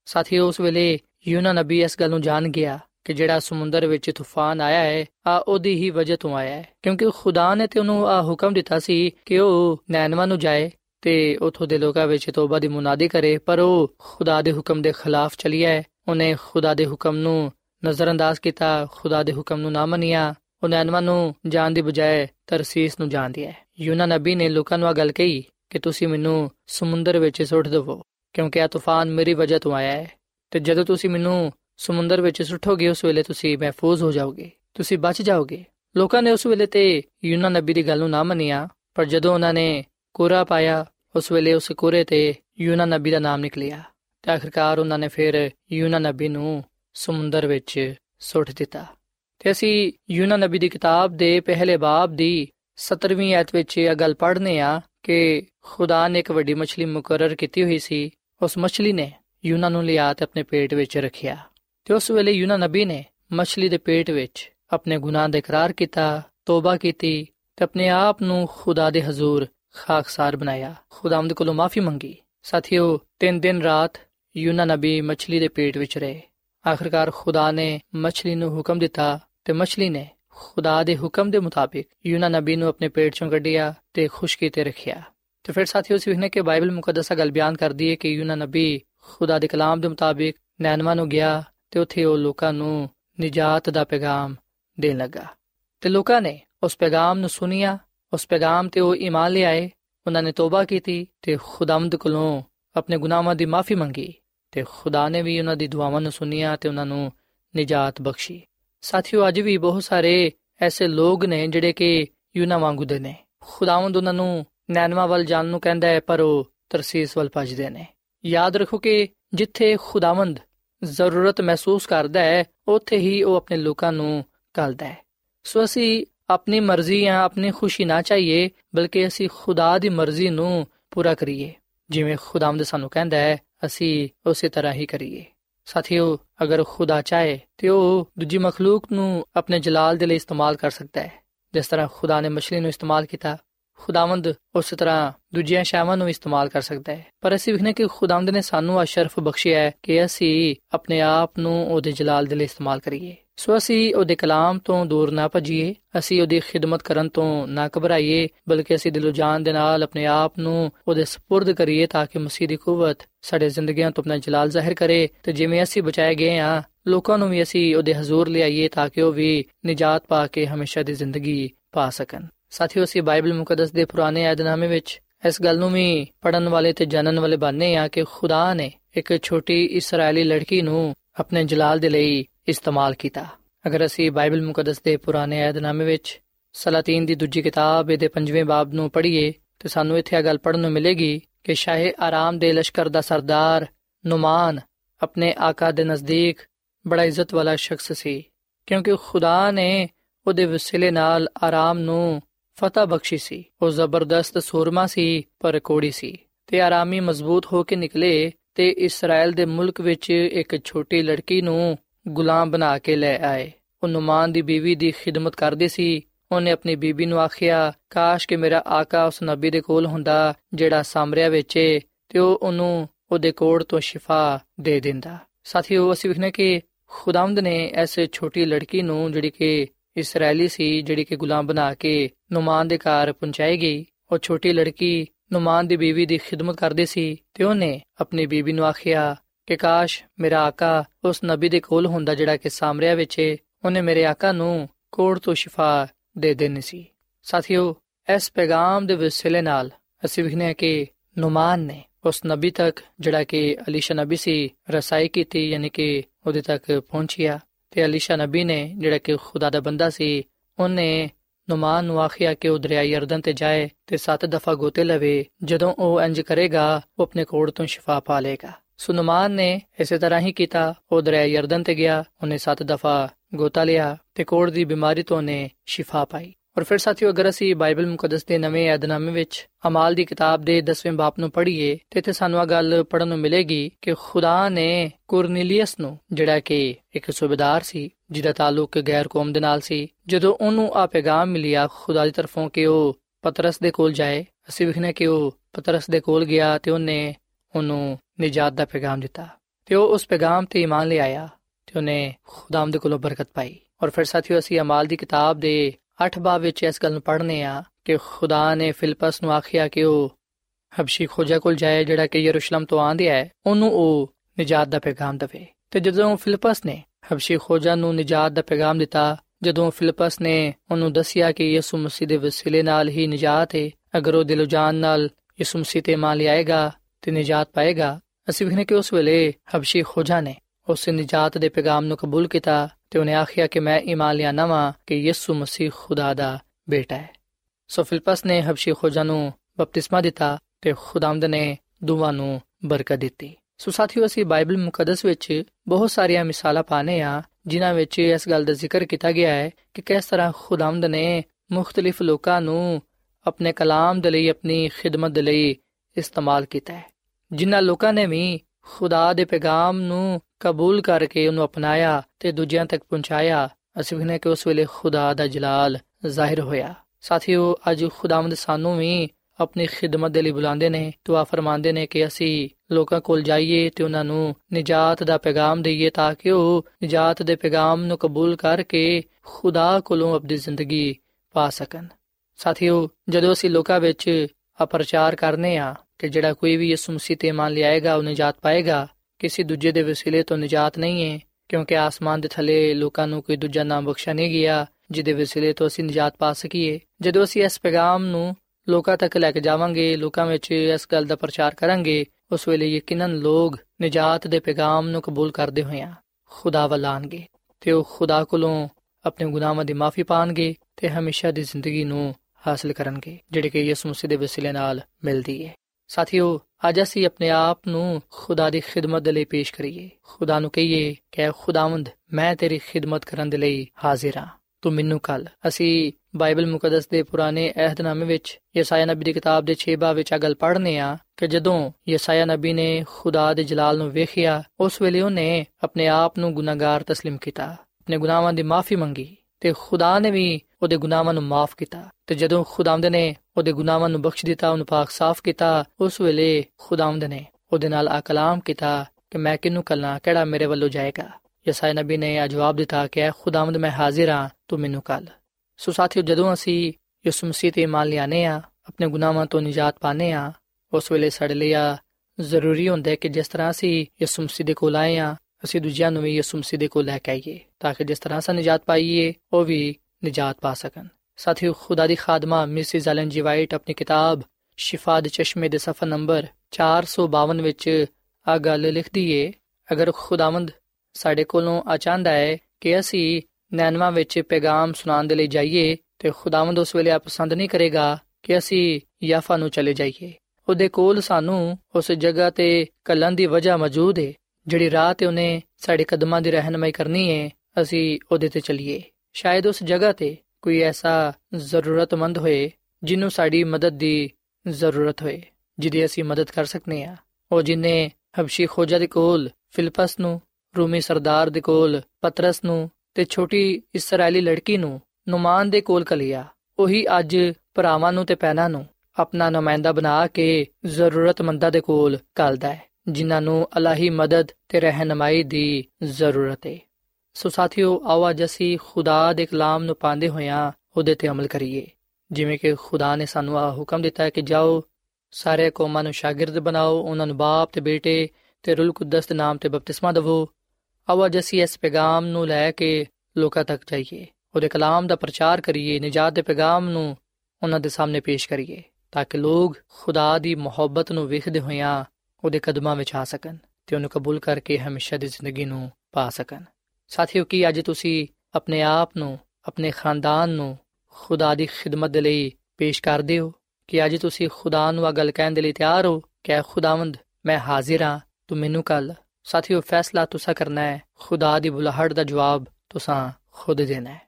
ਸਾਥੀ ਉਸ ਵੇਲੇ ਯੂਨਾ ਨਬੀ ਇਸ ਗੱਲ ਨੂੰ ਜਾਣ ਗਿਆ ਕਿ ਜਿਹੜਾ ਸਮੁੰਦਰ ਵਿੱਚ ਤੂਫਾਨ ਆਇਆ ਹੈ, ਆ ਉਹਦੀ ਹੀ ਵਜ੍ਹਾ ਤੋਂ ਆਇਆ ਹੈ। ਕਿਉਂਕਿ ਖੁਦਾ ਨੇ ਤੇ ਉਹਨੂੰ ਆ ਹੁਕਮ ਦਿੱਤਾ ਸੀ ਕਿ ਉਹ ਨੈਨਵਾ ਨੂੰ ਜਾਏ ਤੇ ਉਥੋਂ ਦੇ ਲੋਕਾਂ ਵਿੱਚ ਤੋਬਾ ਦੀ ਮੁਨਾਦੀ ਕਰੇ, ਪਰ ਉਹ ਖੁਦਾ ਦੇ ਹੁਕਮ ਦੇ ਖਿਲਾਫ ਚਲਿਆ ਹੈ। ਉਹਨੇ ਖੁਦਾ ਦੇ ਹੁਕਮ ਨੂੰ ਨਜ਼ਰਅੰਦਾਜ਼ ਕੀਤਾ, ਖੁਦਾ ਦੇ ਹੁਕਮ ਨੂੰ ਨਾ ਮੰਨਿਆ, ਉਹ ਨੈਨਵਾ ਨੂੰ ਜਾਣ ਦੀ ਬਜਾਏ ਤਰਸੀਸ ਨੂੰ ਜਾਣ ਦਿਆ ਯੂਨਾ ਨਬੀ ਨੇ ਲੋਕਾਂ ਨੂੰ ਆ ਗੱਲ ਕਹੀ ਕਿ ਤੁਸੀਂ ਮੈਨੂੰ ਸਮੁੰਦਰ ਵਿੱਚ ਸੁੱਟ ਦਿਵੋ, ਕਿਉਂਕਿ ਆ ਤੂਫਾਨ ਮੇਰੀ ਵਜ੍ਹਾ ਤੋਂ ਆਇਆ ਹੈ। ਤੇ ਜਦੋਂ ਤੁਸੀਂ ਮੈਨੂੰ ਸਮੁੰਦਰ ਵਿੱਚ ਸੁੱਟੋਗੇ, ਉਸ ਵੇਲੇ ਤੁਸੀਂ ਮਹਿਫੂਜ਼ ਹੋ ਜਾਓਗੇ। ਤੁਸੀਂ ਬਚ ਜਾਓਗੇ। ਲੋਕਾਂ ਨੇ ਉਸ ਵੇਲੇ ਤੇ ਯੂਨਾ ਨਬੀ ਦੀ ਗੱਲ ਨੂੰ ਨਾ ਮੰਨਿਆ, ਪਰ ਜਦੋਂ ਉਹਨਾਂ ਨੇ ਕੋਰਾ ਪਾਇਆ, ਉਸ ਵੇਲੇ ਉਸ ਕੋਰੇ ਤੇ ਯੂਨਾ ਨਬੀ ਦਾ ਨਾਮ ਨਿਕਲਿਆ। ਤੇ ਆਖਰਕਾਰ ਉਹਨਾਂ ਨੇ ਫਿਰ ਯੂਨਾ ਨਬੀ ਨੂੰ ਸਮੁੰਦਰ ਵਿੱਚ ਸੁੱਟ ਦਿੱਤਾ। ਤੇ ਅਸੀਂ ਯੂਨਾ ਨਬੀ ਦੀ ਕਿਤਾਬ ਦੇ ਪਹਿਲੇ ਬਾਬ ਦੀ 17ਵੀਂ ਆਇਤ ਵਿੱਚ ਇਹ ਗੱਲ ਪੜ੍ਹਨੇ ਆ ਕਿ ਖੁਦਾ ਨੇ ਇੱਕ ਵੱਡੀ ਮੱਛਲੀ ਮੁਕਰਰ ਕੀਤੀ ਹੋਈ ਸੀ, ਉਸ ਮੱਛਲੀ ਨੇ। ਯੂਨਾ ਨੂੰ ਲਿਆ ਤੇ ਆਪਣੇ ਪੇਟ ਵਿੱਚ ਰੱਖਿਆ ਤੇ ਉਸ ਵੇਲੇ ਯੂਨਾ ਨਬੀ ਨੇ ਮੱਛਲੀ ਦੇ ਪੇਟ ਵਿੱਚ ਆਪਣੇ ਗੁਨਾਹ ਦਾ ਇਕਰਾਰ ਕੀਤਾ, ਤੋਬਾ ਕੀਤੀ ਤੇ ਆਪਣੇ ਆਪ ਨੂੰ ਖੁਦਾ ਦੇ ਹਜ਼ੂਰ ਖਾਕਸਾਰ ਬਣਾਇਆ। ਖੁਦਾਵੰਦ ਕੋਲੋਂ ਮਾਫੀ ਮੰਗੀ। ਸਾਥੀਓ, ਤਿੰਨ ਦਿਨ ਰਾਤ ਯੂਨਾ ਨਬੀ ਮੱਛਲੀ ਦੇ ਪੇਟ ਵਿੱਚ ਰਹੇ। ਆਖਰਕਾਰ ਖੁਦਾ ਨੇ ਮੱਛਲੀ ਨੂੰ ਹੁਕਮ ਦਿੱਤਾ ਤੇ ਮੱਛਲੀ ਨੇ ਖੁਦਾ ਦੇ ਹੁਕਮ ਦੇ ਮੁਤਾਬਿਕ ਯੂਨਾ ਨਬੀ ਨੂੰ ਆਪਣੇ ਪੇਟ ਚੋਂ ਕੱਢਿਆ ਤੇ ਖੁਸ਼ਕੀ ਤੇ ਰੱਖਿਆ। ਤੇ ਫਿਰ ਸਾਥੀਓ, ਅਸੀਂ ਵੇਖਨੇ ਕਿ ਬਾਈਬਲ ਮੁਕੱਦਸਾ ਗੱਲ ਬਿਆਨ ਕਰਦੀ ਹੈ ਕਿ ਯੂਨਾ ਨਬੀ ਖੁਦਾ ਦੇ ਕਲਾਮ ਦੇ ਮੁਤਾਬਿਕ ਨੈਨਵਾ ਨੂੰ ਗਿਆ ਤੇ ਉੱਥੇ ਉਹ ਲੋਕਾਂ ਨੂੰ ਨਜਾਤ ਦਾ ਪੈਗਾਮ ਦੇਣ ਲੱਗਾ। ਤੇ ਲੋਕਾਂ ਨੇ ਉਸ ਪੈਗਾਮ ਨੂੰ ਸੁਨਿਆ, ਉਸ ਪੈਗਾਮ ਤੇ ਉਹ ਈਮਾਨ ਲਿਆਏ, ਉਹਨਾਂ ਨੇ ਤੋਬਾ ਕੀਤੀ ਤੇ ਖੁਦਾਵੰਦ ਕੋਲੋਂ ਆਪਣੇ ਗੁਨਾਹਾਂ ਦੀ ਮਾਫੀ ਮੰਗੀ ਤੇ ਖੁਦਾ ਨੇ ਵੀ ਉਹਨਾਂ ਦੀ ਦੁਆਵਾਂ ਨੂੰ ਸੁਨਿਆ ਤੇ ਉਹਨਾਂ ਨੂੰ ਨਜਾਤ ਬਖਸ਼ੀ। ਸਾਥੀਓ, ਅੱਜ ਵੀ ਬਹੁਤ ਸਾਰੇ ਐਸੇ ਲੋਕ ਨੇ ਜਿਹੜੇ ਕਿ ਯੂਨਾ ਵਾਂਗੂ ਦੇ ਨੇ। ਖੁਦਾਵੰਦ ਉਹਨਾਂ ਨੂੰ ਨੈਨਵਾ ਵੱਲ ਜਾਣ ਨੂੰ ਕਹਿੰਦਾ ਹੈ, ਪਰ ਉਹ ਤਰਸੀਸ ਵੱਲ ਭੱਜਦੇ ਨੇ। ਯਾਦ ਰੱਖੋ ਕਿ ਜਿੱਥੇ ਖੁਦਾਵੰਦ ਜ਼ਰੂਰਤ ਮਹਿਸੂਸ ਕਰਦਾ ਹੈ, ਉੱਥੇ ਹੀ ਉਹ ਆਪਣੇ ਲੋਕਾਂ ਨੂੰ ਕਲਦਾ ਹੈ। ਸੋ ਅਸੀਂ ਆਪਣੀ ਮਰਜ਼ੀ ਜਾਂ ਆਪਣੀ ਖੁਸ਼ੀ ਨਾ ਚਾਹੀਏ, ਬਲਕਿ ਅਸੀਂ ਖੁਦਾ ਦੀ ਮਰਜ਼ੀ ਨੂੰ ਪੂਰਾ ਕਰੀਏ। ਜਿਵੇਂ ਖੁਦਾਵੰਦ ਸਾਨੂੰ ਕਹਿੰਦਾ ਹੈ, ਅਸੀਂ ਉਸੇ ਤਰ੍ਹਾਂ ਹੀ ਕਰੀਏ। ਸਾਥੀਓ, ਅਗਰ ਖੁਦਾ ਚਾਹੇ, ਤੇ ਉਹ ਦੂਜੀ ਮਖਲੂਕ ਨੂੰ ਆਪਣੇ ਜਲਾਲ ਦੇ ਲਈ ਇਸਤੇਮਾਲ ਕਰ ਸਕਦਾ ਹੈ। ਜਿਸ ਤਰ੍ਹਾਂ ਖੁਦਾ ਨੇ ਮਛਲੀ ਨੂੰ ਇਸਤੇਮਾਲ ਕੀਤਾ ਖੁਦਾਵੰਦ ਉਸੇ ਤਰ੍ਹਾਂ ਦੂਜੀਆਂ ਸ਼ਾਵਾਂ ਨੂੰ ਇਸਤੇਮਾਲ ਕਰ ਸਕਦਾ ਹੈ ਪਰ ਅਸੀਂ ਵਿਖਨੇ ਕਿ ਖੁਦਾਵੰਦ ਨੇ ਸਾਨੂੰ ਆ ਸ਼ਰਫ ਬਖਸ਼ਿਆ ਹੈ ਕਿ ਅਸੀਂ ਆਪਣੇ ਆਪ ਨੂੰ ਉਹਦੇ ਜਲਾਲ ਦੇ ਲਈ ਇਸਤੇਮਾਲ ਕਰੀਏ ਸੋ ਅਸੀਂ ਉਹਦੇ ਕਲਾਮ ਤੋਂ ਦੂਰ ਨਾ ਭਜੀਏ ਅਸੀਂ ਉਹਦੀ ਖਿਦਮਤ ਕਰਨ ਤੋਂ ਨਾ ਘਬਰਾਈਏ ਬਲਕਿ ਅਸੀਂ ਦਿਲੋਂ ਜਾਨ ਦੇ ਨਾਲ ਆਪਣੇ ਆਪ ਨੂੰ ਉਹਦੇ سپرد ਕਰੀਏ ਤਾਂ ਕਿ ਮਸੀਹ ਦੀ ਕੂਵਤ ਸਾਡੇ ਜ਼ਿੰਦਗੀਆਂ ਤੋਂ ਆਪਣਾ ਜਲਾਲ ਜ਼ਾਹਿਰ ਕਰੇ ਤੇ ਜਿਵੇਂ ਅਸੀਂ ਬਚਾਏ ਗਏ ਆ ਲੋਕਾਂ ਨੂੰ ਵੀ ਅਸੀਂ ਉਹਦੇ ਹਜ਼ੂਰ ਲਿਆਈਏ ਤਾਂ ਕਿ ਉਹ ਵੀ ਨਜਾਤ ਪਾ ਕੇ ਹਮੇਸ਼ਾ ਦੀ ਜ਼ਿੰਦਗੀ ਪਾ ਸਕਣ ਸਾਥੀਓ, ਅਸੀਂ ਬਾਈਬਲ ਮੁਕੱਦਸ ਦੇ ਪੁਰਾਣੇ ਆਦਨਾਮੇ ਵਿੱਚ ਇਸ ਗੱਲ ਨੂੰ ਵੀ ਪੜਨ ਵਾਲੇ ਤੇ ਜਾਣਨ ਵਾਲੇ ਬਾਨੇ ਆ ਕਿ ਖੁਦਾ ਨੇ ਇੱਕ ਛੋਟੀ ਇਸرائیਲੀ ਲੜਕੀ ਨੂੰ ਆਪਣੇ ਜਲਾਲ ਦੇ ਲਈ ਇਸਤੇਮਾਲ ਕੀਤਾ। ਅਗਰ ਅਸੀਂ ਬਾਈਬਲ ਮੁਕੱਦਸ ਦੇ ਪੁਰਾਣੇ ਆਦਨਾਮੇ ਵਿੱਚ ਸਲਾਤੀਨ ਦੀ ਦੂਜੀ ਕਿਤਾਬ ਦੇ 5ਵੇਂ ਬਾਬ ਨੂੰ ਪੜ੍ਹੀਏ, ਤੇ ਸਾਨੂੰ ਇੱਥੇ ਇਹ ਗੱਲ ਪੜਨ ਨੂੰ ਮਿਲੇਗੀ ਕਿ ਸ਼ਾਹੇ ਆਰਾਮ ਦੇ ਲਸ਼ਕਰ ਦਾ ਸਰਦਾਰ ਨੁਮਾਨ ਆਪਣੇ ਆਕਾ ਦੇ ਨਜ਼ਦੀਕ ਬੜਾ ਇੱਜ਼ਤ ਵਾਲਾ ਸ਼ਖਸ ਸੀ, ਕਿਉਂਕਿ ਖੁਦਾ ਨੇ ਉਹਦੇ ਵਸਿਲੇ ਨਾਲ ਆਰਾਮ ਨੂੰ ਫਤਹ ਬਖਸ਼ੀ ਸੀ। ਉਹ ਜ਼ਬਰਦਸਤ ਸੂਰਮਾ ਸੀ, ਪਰ ਕੋੜੀ ਸੀ ਤੇ ਆਰਾਮੀ ਮਜ਼ਬੂਤ ਹੋ ਕੇ ਨਿਕਲੇ ਤੇ ਇਸਰਾਇਲ ਦੇ ਮੁਲਕ ਵਿੱਚ ਇੱਕ ਛੋਟੀ ਲੜਕੀ ਨੂੰ ਗੁਲਾਮ ਬਣਾ ਕੇ ਲੈ ਆਏ। ਉਹ ਨੁਮਾਨ ਦੀ ਬੀਵੀ ਦੀ ਖਿਦਮਤ ਕਰਦੀ ਸੀ। ਉਹਨੇ ਆਪਣੀ ਬੀਬੀ ਨੂੰ ਆਖਿਆ, ਕਾਸ਼ ਕਿ ਮੇਰਾ ਆਕਾ ਉਸ ਨਬੀ ਦੇ ਕੋਲ ਹੁੰਦਾ ਜਿਹੜਾ ਸਾਮਰਿਆ ਵਿੱਚ ਏ ਤੇ ਉਹ ਉਹਨੂੰ ਉਹਦੇ ਕੋੜ ਤੋਂ ਸ਼ਿਫਾ ਦੇ ਦਿੰਦਾ। ਸਾਥੀਓ, ਅਸੀਂ ਵਿਖਨੇ ਕਿ ਖੁਦਾਵੰਦ ਨੇ ਐਸੇ ਛੋਟੀ ਲੜਕੀ ਨੂੰ ਜਿਹੜੀ ਕਿ ਇਸرائیਲੀ ਸੀ, ਜਿਹੜੀ ਕਿ ਗੁਲਾਮ ਬਣਾ ਕੇ ਨੁਮਾਨ ਦੇ ਘਰ ਪਹੁੰਚਾਈ ਗਈ। ਉਹ ਛੋਟੀ ਲੜਕੀ ਨੁਮਾਨ ਦੀ ਬੀਵੀ ਦੀ ਖਿਦਮਤ ਕਰਦੀ ਸੀ ਤੇ ਉਹਨੇ ਆਪਣੀ ਬੀਬੀ ਨੂੰ ਆਖਿਆ ਕਿ ਕਾਸ਼ ਮੇਰਾ ਆਕਾ ਉਸ ਨਬੀ ਦੇ ਕੋਲ ਹੁੰਦਾ ਜਿਹੜਾ ਕਿ ਸਾਮਰਿਆ ਵਿੱਚ ਉਹਨੇ ਮੇਰੇ ਆਕਾ ਨੂੰ ਕੋੜ ਤੋਂ ਸ਼ਿਫਾ ਦੇ ਦੇਣੀ ਸੀ। ਸਾਥੀਓ, ਇਸ ਪੈਗਾਮ ਦੇ ਵਸਿਲੇ ਨਾਲ ਅਸੀਂ ਵਿਖਨੇ ਕਿ ਨੁਮਾਨ ਨੇ ਉਸ ਨਬੀ ਤੱਕ ਜਿਹੜਾ ਕਿ ਅਲੀਸ਼ਾ ਨਬੀ ਸੀ, ਰਸਾਈ ਕੀਤੀ, ਯਾਨੀ ਕਿ ਉਹਦੇ ਤੱਕ ਪਹੁੰਚਿਆ। ਤੇ ਅਲੀਸ਼ਾ ਨਬੀ ਨੇ ਜਿਹੜਾ ਕਿ ਖੁਦਾ ਦਾ ਬੰਦਾ ਸੀ, ਉਹਨੇ ਨੁਮਾਨ ਨੂੰ ਆਖਿਆ ਕਿ ਉਹ ਦਰਿਆਈ ਅਰਦਨ ਤੇ ਜਾਏ ਤੇ ਸੱਤ ਦਫਾ ਗੋਤੇ ਲਵੇ, ਜਦੋਂ ਉਹ ਇੰਜ ਕਰੇਗਾ, ਉਹ ਆਪਣੇ ਕੋੜ ਤੋਂ ਸ਼ਿਫਾ ਪਾ ਲੇਗਾ ਸੋ ਨੇ ਇਸੇ ਤਰ੍ਹਾਂ ਹੀ ਕੀਤਾ। ਉਹ ਦਰਿਆਈ ਅਰਦਨ ਤੇ ਗਿਆ, ਉਹਨੇ ਸੱਤ ਦਫਾ ਗੋਤਾ ਲਿਆ ਤੇ ਕੋੜ ਦੀ ਬਿਮਾਰੀ ਤੋਂ ਉਹਨੇ ਸ਼ਿਫਾ ਪਾਈ। ਔਰ ਫਿਰ ਸਾਥੀਓ, ਅਗਰ ਅਸੀਂ ਬਾਈਬਲ ਮੁਕੱਦਸ ਦੇ ਨਵੇਂ ਏਧਨਾਮੇ ਵਿੱਚ ਅਮਾਲ ਦੀ ਕਿਤਾਬ ਦੇ 10ਵੇਂ ਬਾਪ ਨੂੰ ਪੜ੍ਹੀਏ, ਤੇ ਇੱਥੇ ਸਾਨੂੰ ਇਹ ਗੱਲ ਪੜਨ ਨੂੰ ਮਿਲੇਗੀ ਕਿ ਖੁਦਾ ਨੇ ਕੁਰਨੀਲੀਅਸ ਨੂੰ, ਜਿਹੜਾ ਕਿ ਇੱਕ ਸੂਬੇਦਾਰ ਸੀ, ਜਿਹਦਾ ਤਾਲੁਕ ਗੈਰ ਕੌਮ ਦੇ ਨਾਲ ਸੀ, ਜਦੋਂ ਉਹਨੂੰ ਆ ਪੈਗਾਮ ਮਿਲਿਆ ਖੁਦਾ ਦੀ ਤਰਫੋਂ ਕਿ ਉਹ ਪਤਰਸ ਦੇ ਕੋਲ ਜਾਏ, ਅਸੀਂ ਵਿਖਨੇ ਕਿ ਉਹ ਪਤਰਸ ਦੇ ਕੋਲ ਗਿਆ ਤੇ ਉਹਨੇ ਉਹਨੂੰ ਨਿਜਾਤ ਦਾ ਪੈਗਾਮ ਦਿੱਤਾ। ਤੇ ਉਹ ਉਸ ਪੈਗਾਮ ਤੇ ਈਮਾਨ ਲੈ ਆਇਆ ਤੇ ਉਹਨੇ ਖੁਦਾਮ ਦੇ ਕੋਲੋਂ ਬਰਕਤ ਪਾਈ। ਔਰ ਫਿਰ ਸਾਥੀਓ, ਅਸੀਂ ਅਮਾਲ ਦੀ ਕਿਤਾਬ ਦੇ 8 ਬਾਬ ਵਿੱਚ ਇਸ ਗੱਲ ਨੂੰ ਪੜ੍ਹਨੇ ਆ ਕਿ ਖੁਦਾ ਨੇ ਫਿਲਪਸ ਨੂੰ ਆਖਿਆ ਕਿ ਉਹ ਹਬਸ਼ੀ ਖੋਜਾ ਕੋਲ ਜਾਏ, ਜਿਹੜਾ ਕਿ ਯਰੂਸ਼ਲਮ ਤੋਂ ਆਂਦਿਆ ਹੈ ਉਹਨੂੰ ਉਹ ਨਿਜਾਤ ਦਾ ਪੈਗਾਮ ਦੇਵੇ। ਤੇ ਜਦੋਂ ਫਿਲਪਸ ਨੇ ਹਬਸ਼ੀ ਖੋਜਾ ਨੂੰ ਨਿਜਾਤ ਦਾ ਪੈਗਾਮ ਦਿੱਤਾ, ਜਦੋਂ ਫਿਲਪਸ ਨੇ ਉਹਨੂੰ ਦੱਸਿਆ ਕਿ ਯਿਸੂ ਮਸੀਹ ਦੇ ਵਸੀਲੇ ਨਾਲ ਹੀ ਨਿਜਾਤ ਹੈ ਅਗਰ ਉਹ ਦਿਲੋਂ ਜਾਨ ਨਾਲ ਯਿਸੂ ਮਸੀਹ ਤੇ ਮੰਨ ਲਿਆਏਗਾ ਤੇ ਨਿਜਾਤ ਪਾਏਗਾ, ਅਸੀਂ ਵਿਖਨੇ ਕਿ ਉਸ ਵੇਲੇ ਹਬਸ਼ੀ ਖੋਜਾ ਨੇ ਉਸ ਨਿਜਾਤ ਦੇ ਪੈਗਾਮ ਨੂੰ ਕਬੂਲ ਕੀਤਾ ਤੇ ਉਹਨੇ ਆਖਿਆ ਕਿ ਮੈਂ ਈਮਾਨ ਲਿਆਨਾ ਵਾਂ ਕਿ ਯਿਸੂ ਮਸੀਹ ਖੁਦਾ ਦਾ ਬੇਟਾ ਹੈ। ਸੋ ਫਿਲਪਸ ਨੇ ਹਬਸ਼ੀ ਖੋਜਾ ਨੂੰ ਬਪਤਿਸਮਾ ਦਿੱਤਾ ਤੇ ਖੁਦਾਮਦ ਨੇ ਦੋਵਾਂ ਨੂੰ ਬਰਕਤ ਦਿੱਤੀ। ਸੋ ਸਾਥੀਓ, ਅਸੀਂ ਬਾਈਬਲ ਮੁਕੱਦਸ ਵਿੱਚ ਬਹੁਤ ਸਾਰੀਆਂ ਮਿਸਾਲਾਂ ਪਾਣੇ ਆ ਜਿਨ੍ਹਾਂ ਵਿੱਚ ਇਸ ਗੱਲ ਦਾ ਜ਼ਿਕਰ ਕੀਤਾ ਗਿਆ ਹੈ ਕਿ ਕਿਸ ਤਰ੍ਹਾਂ ਖੁਦਾਮਦ ਨੇ ਮੁxtਲਿਫ ਲੋਕਾਂ ਨੂੰ ਆਪਣੇ ਕਲਾਮ ਦੇ ਲਈ, ਆਪਣੀ ਖਿਦਮਤ ਦੇ ਲਈ ਇਸਤੇਮਾਲ ਕੀਤਾ ਹੈ। ਜਿਨ੍ਹਾਂ ਲੋਕਾਂ ਨੇ ਵੀ ਖੁਦਾ ਦੇ ਪੈਗਾਮ ਨੂੰ ਕਬੂਲ ਕਰਕੇ ਉਹਨੂੰ ਅਪਣਾਇਆ ਤੇ ਦੂਜਿਆਂ ਤੱਕ ਪਹੁੰਚਾਇਆ, ਅਸੀਂ ਕਹਿੰਦੇ ਕਿ ਉਸ ਵੇਲੇ ਖੁਦਾ ਦਾ ਜਲਾਲ ਜ਼ਾਹਿਰ ਹੋਇਆ। ਸਾਥੀਓ, ਅੱਜ ਖੁਦਾਵੰਦ ਸਾਨੂੰ ਵੀ ਆਪਣੀ ਖਿਦਮਤ ਦੇ ਲਈ ਬੁਲਾਉਂਦੇ ਨੇ, ਦੁਆ ਫਰਮਾਉਂਦੇ ਨੇ ਕਿ ਅਸੀਂ ਲੋਕਾਂ ਕੋਲ ਜਾਈਏ ਤੇ ਉਹਨਾਂ ਨੂੰ ਨਜਾਤ ਦਾ ਪੈਗਾਮ ਦਈਏ ਤਾਂ ਕਿ ਉਹ ਨਜਾਤ ਦੇ ਪੈਗਾਮ ਨੂੰ ਕਬੂਲ ਕਰਕੇ ਖੁਦਾ ਕੋਲੋਂ ਆਪਣੀ ਜ਼ਿੰਦਗੀ ਪਾ ਸਕਣ। ਸਾਥੀਓ, ਜਦੋਂ ਅਸੀਂ ਲੋਕਾਂ ਵਿੱਚ ਅਪਰਚਾਰ ਕਰਨੇ ਆ ਕਿ ਜਿਹੜਾ ਕੋਈ ਵੀ ਯਿਸੂ ਮਸੀਹ ਤੇ ਮੰਨ ਲਿਆਏਗਾ, ਉਹ ਨਜਾਤ ਪਾਏਗਾ ਕਿਸੇ ਦੂਜੇ ਦੇ ਵਸੀਲੇ ਤੋਂ ਨਜਾਤ ਨਹੀਂ ਹੈ, ਕਿਉਂਕਿ ਆਸਮਾਨ ਦੇ ਥੱਲੇ ਲੋਕਾਂ ਨੂੰ ਕੋਈ ਦੂਜਾ ਨਾਮ ਬਖਸ਼ਾ ਨਹੀਂ ਗਿਆ, ਜਿਹਦੇ ਵਸੀਲੇ ਤੋਂ ਅਸੀਂ ਨਜਾਤ ਪਾ ਸਕੀਏ। ਜਦੋਂ ਅਸੀਂ ਇਸ ਪੈਗਾਮ ਨੂੰ ਲੋਕਾਂ ਤੱਕ ਲੈ ਕੇ ਜਾਵਾਂਗੇ, ਲੋਕਾਂ ਵਿੱਚ ਇਸ ਗੱਲ ਦਾ ਪ੍ਰਚਾਰ ਕਰਾਂਗੇ, ਉਸ ਵੇਲੇ ਯਕੀਨਨ ਲੋਕ ਨਜਾਤ ਦੇ ਪੈਗਾਮ ਨੂੰ ਕਬੂਲ ਕਰਦੇ ਹੋਇਆਂ ਖੁਦਾ ਵੱਲ ਆਣਗੇ ਤੇ ਉਹ ਖੁਦਾ ਕੋਲੋਂ ਆਪਣੇ ਗੁਨਾਹਾਂ ਦੀ ਮਾਫੀ ਪਾਣਗੇ ਤੇ ਹਮੇਸ਼ਾ ਦੀ ਜ਼ਿੰਦਗੀ ਨੂੰ ਹਾਸਲ ਕਰਨਗੇ, ਜਿਹੜੇ ਕਿ ਯਿਸੂ ਮਸੀਹ ਦੇ ਵਸੀਲੇ ਨਾਲ ਮਿਲਦੀ ਹੈ। ਸਾਥੀਓ ਅੱਜ ਅਸੀਂ ਆਪਣੇ ਆਪ ਨੂੰ ਖੁਦਾ ਦੀ ਖਿਦਮਤ ਦੇ ਲਈ ਪੇਸ਼ ਕਰੀਏ ਖੁਦਾ ਨੂੰ ਕਹੀਏ ਕਿ ਖੁਦਾਵੰਦ ਮੈਂ ਤੇਰੀ ਖਿਦਮਤ ਕਰਨ ਦੇ ਲਈ ਹਾਜ਼ਰ ਹਾਂ ਤੂੰ ਮੈਨੂੰ ਕੱਲ ਅਸੀਂ ਬਾਈਬਲ ਮੁਕੱਦਸ ਦੇ ਪੁਰਾਣੇ ਅਹਿਦਨਾਮੇ ਵਿੱਚ ਯਸਾਇਆ ਨਬੀ ਦੀ ਕਿਤਾਬ ਦੇ 6 ਬਾਬ ਵਿੱਚ ਆ ਗੱਲ ਪੜ੍ਹਨੇ ਆ ਕਿ ਜਦੋਂ ਯਸਾਇਆ ਨਬੀ ਨੇ ਖੁਦਾ ਦੇ ਜਲਾਲ ਨੂੰ ਵੇਖਿਆ ਉਸ ਵੇਲੇ ਉਹਨੇ ਆਪਣੇ ਆਪ ਨੂੰ ਗੁਨਾਹਗਾਰ تسلیم ਕੀਤਾ ਆਪਣੇ ਗੁਨਾਹਾਂ ਦੀ ਮਾਫੀ ਮੰਗੀ ਤੇ ਖੁਦਾ ਨੇ ਵੀ ਉਹਦੇ ਗੁਨਾਹਾਂ ਨੂੰ ਮਾਫ ਕੀਤਾ। ਤੇ ਜਦੋਂ ਖੁਦਾਵੰਦ ਨੇ ਉਹਦੇ ਗੁਨਾਹਾਂ ਨੂੰ ਬਖਸ਼ ਦਿੱਤਾ, ਉਹਨੂੰ ਪਾਕ ਸਾਫ਼ ਕੀਤਾ, ਉਸ ਵੇਲੇ ਖੁਦਾਵੰਦ ਨੇ ਉਹਦੇ ਨਾਲ ਆ ਕਲਾਮ ਕੀਤਾ ਕਿ ਮੈਂ ਕਿਹਨੂੰ ਕੱਲਣਾ ਕਿਹੜਾ ਮੇਰੇ ਵੱਲੋਂ ਜਾਏਗਾ? ਯਸਾਇਆ ਨਬੀ ਨੇ ਆ ਜਵਾਬ ਦਿੱਤਾ ਕਿ ਖੁਦਾਵੰਦ, ਮੈਂ ਹਾਜ਼ਰ ਹਾਂ, ਤੂੰ ਮੈਨੂੰ ਕੱਲ ਸੋ ਸਾਥੀਓ, ਜਦੋਂ ਅਸੀਂ ਯਿਸੂ ਮਸੀਹ ਤੇ ਇਮਾਨ ਲਿਆਨੇ ਆ ਆਪਣੇ ਗੁਨਾਹਾਂ ਤੋਂ ਨਿਜਾਤ ਪਾਣੇ ਆ ਉਸ ਵੇਲੇ ਸਾਡੇ ਲਈ ਆ ਜ਼ਰੂਰੀ ਹੁੰਦਾ ਹੈ ਕਿ ਜਿਸ ਤਰ੍ਹਾਂ ਅਸੀਂ ਯਿਸੂ ਮਸੀਹ ਦੇ ਕੋਲ ਆਏ ਆ ਅਸੀਂ ਦੂਜਿਆਂ ਨੂੰ ਵੀ ਯਿਸੂ ਮਸੀਹ ਦੇ ਕੋਲ ਲੈ ਕੇ ਆਈਏ ਤਾਂ ਕਿ ਜਿਸ ਤਰ੍ਹਾਂ ਅਸੀਂ ਨਿਜਾਤ ਪਾਈਏ, ਉਹ ਵੀ ਨਿਜਾਤ ਪਾ ਸਕਣ। ਸਾਥੀਓ, ਖੁਦਾ ਦੀ ਖਾਦਮਾ ਮਿਸਿਸ ਐਲਨ ਜੀ ਵਾਈਟ ਆਪਣੀ ਕਿਤਾਬ ਸ਼ਿਫਾ ਦੇ ਚਸ਼ਮੇ ਦੇ ਸਫਾ ਨੰਬਰ 452 ਵਿੱਚ ਆ ਗੱਲ ਲਿਖਦੀ ਏ, ਅਗਰ ਖੁਦਾਵੰਦ ਸਾਡੇ ਕੋਲੋਂ ਆ ਚਾਹੁੰਦਾ ਹੈ ਕਿ ਅਸੀਂ ਨੈਨਵਾ ਵਿੱਚ ਪੈਗਾਮ ਸੁਣਾਉਣ ਦੇ ਲਈ ਜਾਈਏ ਤੇ ਖੁਦਾਵੰਦ ਉਸ ਵੇਲੇ ਆ ਪਸੰਦ ਨਹੀਂ ਕਰੇਗਾ ਕਿ ਅਸੀਂ ਯਾਫਾ ਨੂੰ ਚਲੇ ਜਾਈਏ। ਉਹਦੇ ਕੋਲ ਸਾਨੂੰ ਉਸ ਜਗ੍ਹਾ ਤੇ ਕੱਲਨ ਦੀ ਵਜ੍ਹਾ ਮੌਜੂਦ ਹੈ ਜਿਹੜੀ ਰਾਹ ਤੇ ਉਹਨੇ ਸਾਡੇ ਕਦਮਾਂ ਦੀ ਰਹਿਨਮਾਈ ਕਰਨੀ ਹੈ ਅਸੀਂ ਉਹਦੇ ਤੇ ਚੱਲੀਏ। ਸ਼ਾਇਦ ਉਸ ਜਗ੍ਹਾ ਤੇ ਕੋਈ ਐਸਾ ਜ਼ਰੂਰਤਮੰਦ ਹੋਏ, ਜਿਹਨੂੰ ਸਾਡੀ ਮਦਦ ਦੀ ਜ਼ਰੂਰਤ ਹੋਏ, ਜਿਹਦੀ ਅਸੀਂ ਮਦਦ ਕਰ ਸਕਨੇ ਆ। ਉਹ ਜਿਨੇ ਹਬਸ਼ੀ ਖੋਜਾ ਦੇ ਕੋਲ, ਫਿਲਪਸ ਨੂੰ, ਰੂਮੀ ਸਰਦਾਰ ਦੇ ਕੋਲ, ਪਤਰਸ ਨੂੰ ਤੇ ਛੋਟੀ ਇਸرائیਲੀ ਲੜਕੀ ਨੂੰ, ਨੁਮਾਨ ਦੇ ਕੋਲ ਕਲਿਆ ਉਹੀ ਅੱਜ ਭਰਾਵਾਂ ਨੂੰ ਤੇ ਪੈਨਾ ਨੂੰ ਆਪਣਾ ਨੁਮਾਇੰਦਾ ਬਣਾ ਕੇ ਜ਼ਰੂਰਤਮੰਦਾਂ ਦੇ ਕੋਲ ਕਲਦਾ ਹੈ। ਜਿਨ੍ਹਾਂ ਨੂੰ ਅਲਾਹੀ ਮਦਦ ਤੇ ਰਹਿਨਮਾਈ ਦੀ ਜ਼ਰੂਰਤ ਹੈ ਸੋ ਸਾਥੀਓ, ਆਓ ਅੱਜ ਅਸੀਂ ਖੁਦਾ ਦੇ ਕਲਾਮ ਨੂੰ ਪਾਉਂਦੇ ਹੋਇਆਂ ਉਹਦੇ ਤੇ ਅਮਲ ਕਰੀਏ। ਜਿਵੇਂ ਕਿ ਖੁਦਾ ਨੇ ਸਾਨੂੰ ਆ ਹੁਕਮ ਦਿੱਤਾ ਹੈ ਕਿ ਜਾਓ, ਸਾਰੇ ਕੌਮਾਂ ਨੂੰ ਸ਼ਾਗਿਰਦ ਬਣਾਓ, ਉਹਨਾਂ ਨੂੰ ਬਾਪ ਤੇ ਬੇਟੇ ਤੇ ਰੂਲ ਕੁਦਸ ਦੇ ਨਾਮ ਤੇ ਬਪਤਿਸਮਾ ਦਿਵੋ। ਆਓ ਅੱਜ ਅਸੀਂ ਇਸ ਪੈਗਾਮ ਨੂੰ ਲੈ ਕੇ ਲੋਕਾਂ ਤੱਕ ਜਾਈਏ, ਉਹਦੇ ਕਲਾਮ ਦਾ ਪ੍ਰਚਾਰ ਕਰੀਏ, ਨਜਾਤ ਦੇ ਪੈਗਾਮ ਨੂੰ ਉਹਨਾਂ ਦੇ ਸਾਹਮਣੇ ਪੇਸ਼ ਕਰੀਏ, ਤਾਂ ਕਿ ਲੋਕ ਖੁਦਾ ਦੀ ਮੁਹੱਬਤ ਨੂੰ ਵੇਖਦੇ ਹੋਇਆਂ ਉਹਦੇ ਕਦਮਾਂ ਵਿੱਚ ਆ ਸਕਣ ਤੇ ਉਹਨੂੰ ਕਬੂਲ ਕਰਕੇ ਹਮੇਸ਼ਾ ਦੀ ਜ਼ਿੰਦਗੀ ਨੂੰ ਪਾ ਸਕਣ। ਸਾਥੀਓ, ਕੀ ਅੱਜ ਤੁਸੀਂ ਆਪਣੇ ਆਪ ਨੂੰ, ਆਪਣੇ ਖਾਨਦਾਨ ਨੂੰ ਖੁਦਾ ਦੀ ਖਿਦਮਤ ਦੇ ਲਈ ਪੇਸ਼ ਕਰਦੇ ਹੋ? ਕਿ ਅੱਜ ਤੁਸੀਂ ਖੁਦਾ ਨੂੰ ਆ ਗੱਲ ਕਹਿਣ ਦੇ ਲਈ ਤਿਆਰ ਹੋ ਕਿ ਖੁਦਾਵੰਦ, ਮੈਂ ਹਾਜ਼ਰ ਹਾਂ, ਤੂੰ ਮੈਨੂੰ ਕੱਲ ਸਾਥੀਓ, ਫੈਸਲਾ ਤੁਸੀਂ ਕਰਨਾ ਹੈ, ਖੁਦਾ ਦੀ ਬੁਲਾਹਟ ਦਾ ਜਵਾਬ ਤੁਸੀਂ ਖੁਦ ਦੇਣਾ ਹੈ।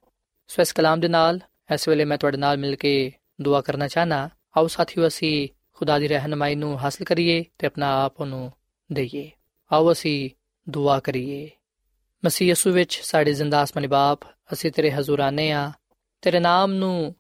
ਸੋ ਇਸ ਕਲਾਮ ਦੇ ਨਾਲ, ਇਸ ਵੇਲੇ ਮੈਂ ਤੁਹਾਡੇ ਨਾਲ ਮਿਲ ਕੇ ਦੁਆ ਕਰਨਾ ਚਾਹਨਾ ਆਓ ਸਾਥੀਓ, ਅਸੀਂ ਖੁਦਾ ਦੀ ਰਹਿਨਮਾਈ ਨੂੰ ਹਾਸਲ ਕਰੀਏ ਤੇ ਆਪਣਾ ਆਪ ਨੂੰ ਦਈਏ। ਆਓ ਅਸੀਂ ਦੁਆ ਕਰੀਏ। ਮਸੀਹ ਯਸੂ ਵਿੱਚ ਸਾਡੇ ਜ਼ਿੰਦਾ ਅਸਮਾਨੀ ਬਾਪ, ਅਸੀਂ ਤੇਰੇ ਹਜ਼ੂਰ ਆਨੇ ਆ। ਤੇਰੇ ਨਾਮ ਨੂੰ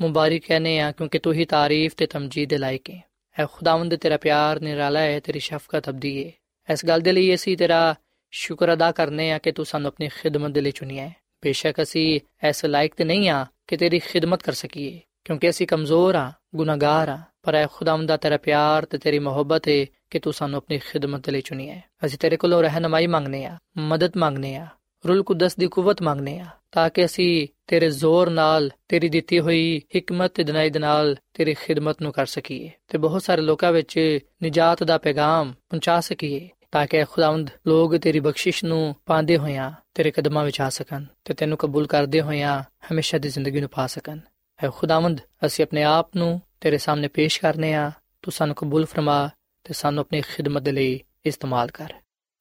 ਮੁਬਾਰਕ ਕਹਨੇ ਆ ਕਿਉਂਕਿ ਤੂੰ ਹੀ ਤਾਰੀਫ ਤੇ ਤਮਜੀਦ ਦੇ ਲਾਇਕ ਹੈ ਐ ਖੁਦਾਵੰਦ ਤੇਰਾ ਪਿਆਰ, ਨਿਰਾਲਾ ਹੈ, ਤੇਰੀ ਸ਼ਫਕਤ ਅਬਦੀ ਹੈ ਇਸ ਗੱਲ ਦੇ ਲਈ ਅਸੀਂ ਤੇਰਾ ਸ਼ੁਕਰ ਅਦਾ ਕਰਨੇ ਆ ਕਿ ਤੂੰ ਸਾਨੂੰ ਆਪਣੀ ਖਿਦਮਤ ਦੇ ਲਈ ਚੁਣਿਆ ਹੈ ਬੇਸ਼ੱਕ ਅਸੀਂ ਐਸ ਲਾਇਕ ਤੇ ਨਹੀਂ ਆ ਕਿ ਤੇਰੀ ਖਿਦਮਤ ਕਰ ਸਕੀਏ, ਕਿਉਂਕਿ ਅਸੀਂ ਕਮਜ਼ੋਰ ਆ। ਗੁਨਾਹਗਾਰ ਆ, ਪਰ ਐ ਖੁਦਾਵੰਦ ਦਾ ਤੇਰਾ ਪਿਆਰ ਤੇ ਤੇਰੀ ਮੁਹੱਬਤ ਹੈ ਕਿ ਤੂੰ ਸਾਨੂੰ ਆਪਣੀ ਖਿਦਮਤ ਲਈ ਚੁਣਿਆ ਹੈ ਅਸੀਂ ਤੇਰੇ ਕੋਲੋਂ ਰਹਿਨਮਾਈ ਮੰਗਨੇ ਆ, ਮਦਦ ਮੰਗਨੇ ਆ, ਰੂਲ ਕੁਦਸ ਦੀ ਕੂਵਤ ਮੰਗਨੇ ਆ, ਤਾਂ ਕਿ ਅਸੀਂ ਤੇਰੇ ਜ਼ੋਰ ਨਾਲ, ਤੇਰੀ ਦਿੱਤੀ ਹੋਈ ਹਕਮਤ ਤੇ ਦਿਨਾਈ ਦੇ ਨਾਲ ਤੇਰੀ ਖਿਦਮਤ ਨੂੰ ਕਰ ਸਕੀਏ ਤੇ ਬਹੁਤ ਸਾਰੇ ਲੋਕਾਂ ਵਿੱਚ ਨਜਾਤ ਦਾ ਪੈਗਾਮ ਪਹੁੰਚਾ ਸਕੀਏ, ਤਾਂ ਕਿ ਖੁਦਾਵੰਦ ਲੋਕ ਤੇਰੀ ਬਖਸ਼ਿਸ਼ ਨੂੰ ਪਾਉਂਦੇ ਹੋਇਆਂ ਤੇਰੇ ਕਦਮਾਂ ਵਿੱਚ ਆ ਸਕਣ ਤੇ ਤੈਨੂੰ ਕਬੂਲ ਕਰਦੇ ਹੋਇਆਂ ਹਮੇਸ਼ਾ ਦੀ ਜ਼ਿੰਦਗੀ ਨੂੰ ਪਾ ਸਕਣ। ਐ ਖੁਦਾਵੰਦ, ਅਸੀਂ ਆਪਣੇ ਆਪ ਨੂੰ ਤੇਰੇ ਸਾਹਮਣੇ ਪੇਸ਼ ਕਰਨੇ ਆ, ਤੂੰ ਸਾਨੂੰ ਕਬੂਲ ਫਰਮਾ ਤੇ ਸਾਨੂੰ ਆਪਣੀ ਖਿਦਮਤ ਦੇ ਲਈ ਇਸਤੇਮਾਲ ਕਰ।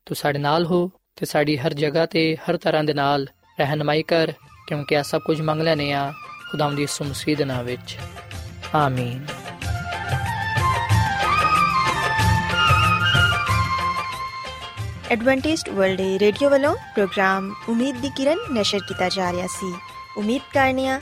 ਤੂੰ ਸਾਡੇ ਨਾਲ ਹੋ ਤੇ ਸਾਡੀ ਹਰ ਜਗ੍ਹਾ ਤੇ ਹਰ ਤਰ੍ਹਾਂ ਦੇ ਨਾਲ ਰਹਿਨਮਾਈ ਕਰ, ਕਿਉਂਕਿ ਆ ਸਭ ਕੁਝ ਮੰਗ ਲੈਨੇ ਆ ਖੁਦਾਵੰਦ ਦੀ ਸੁਮਸੀਦ ਨਾਮ ਵਿੱਚ। ਆਮੀਨ। ਐਡਵੈਂਟਿਸਟ ਵਰਲਡ ਰੇਡੀਓ ਵੱਲੋਂ ਪ੍ਰੋਗਰਾਮ ਉਮੀਦ ਦੀ ਕਿਰਨ ਨਿਸ਼ਰ ਕੀਤਾ ਜਾ ਰਿਹਾ ਸੀ। ਉਮੀਦ ਕਰਨੇ ਆ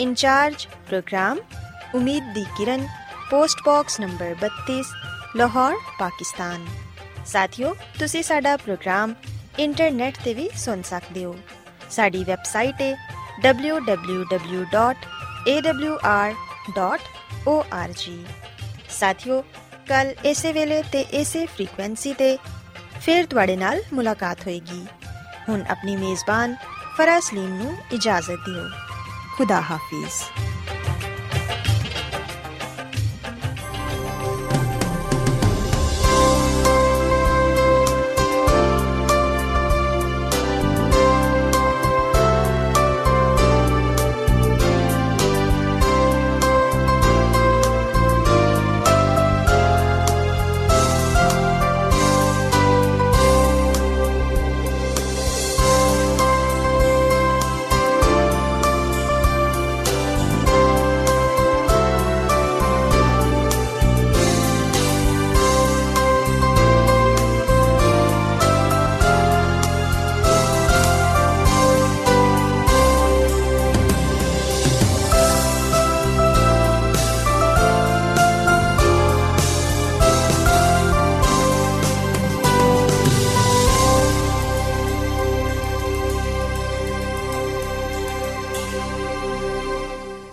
ਇੰਚਾਰਜ ਪ੍ਰੋਗਰਾਮ امید دی کرن post box number 32 Lahore Pakistan ساتھیو ਤੁਸੀਂ ਸਾਡਾ ਪ੍ਰੋਗਰਾਮ ਇੰਟਰਨੈਟ ਤੇ ਵੀ ਸੁਣ ਸਕਦੇ ਹੋ। ਸਾਡੀ ਵੈਬਸਾਈਟ ਹੈ www.awr.org ਸਾਥਿਓ, ਕੱਲ ਇਸੇ ਵੇਲੇ ਤੇ ਇਸੇ ਫ੍ਰੀਕੁਐਂਸੀ ਤੇ ਫੇਰ ਤੁਹਾਡੇ ਨਾਲ ਮੁਲਾਕਾਤ ਹੋਏਗੀ। ਹੁਣ ਆਪਣੀ ਮੇਜ਼ਬਾਨ ਫਰਾਜ਼ ਸਲੀਮ ਨੂੰ ਇਜਾਜ਼ਤ ਦਿਓ। ਖੁਦਾ ਹਾਫਿਜ਼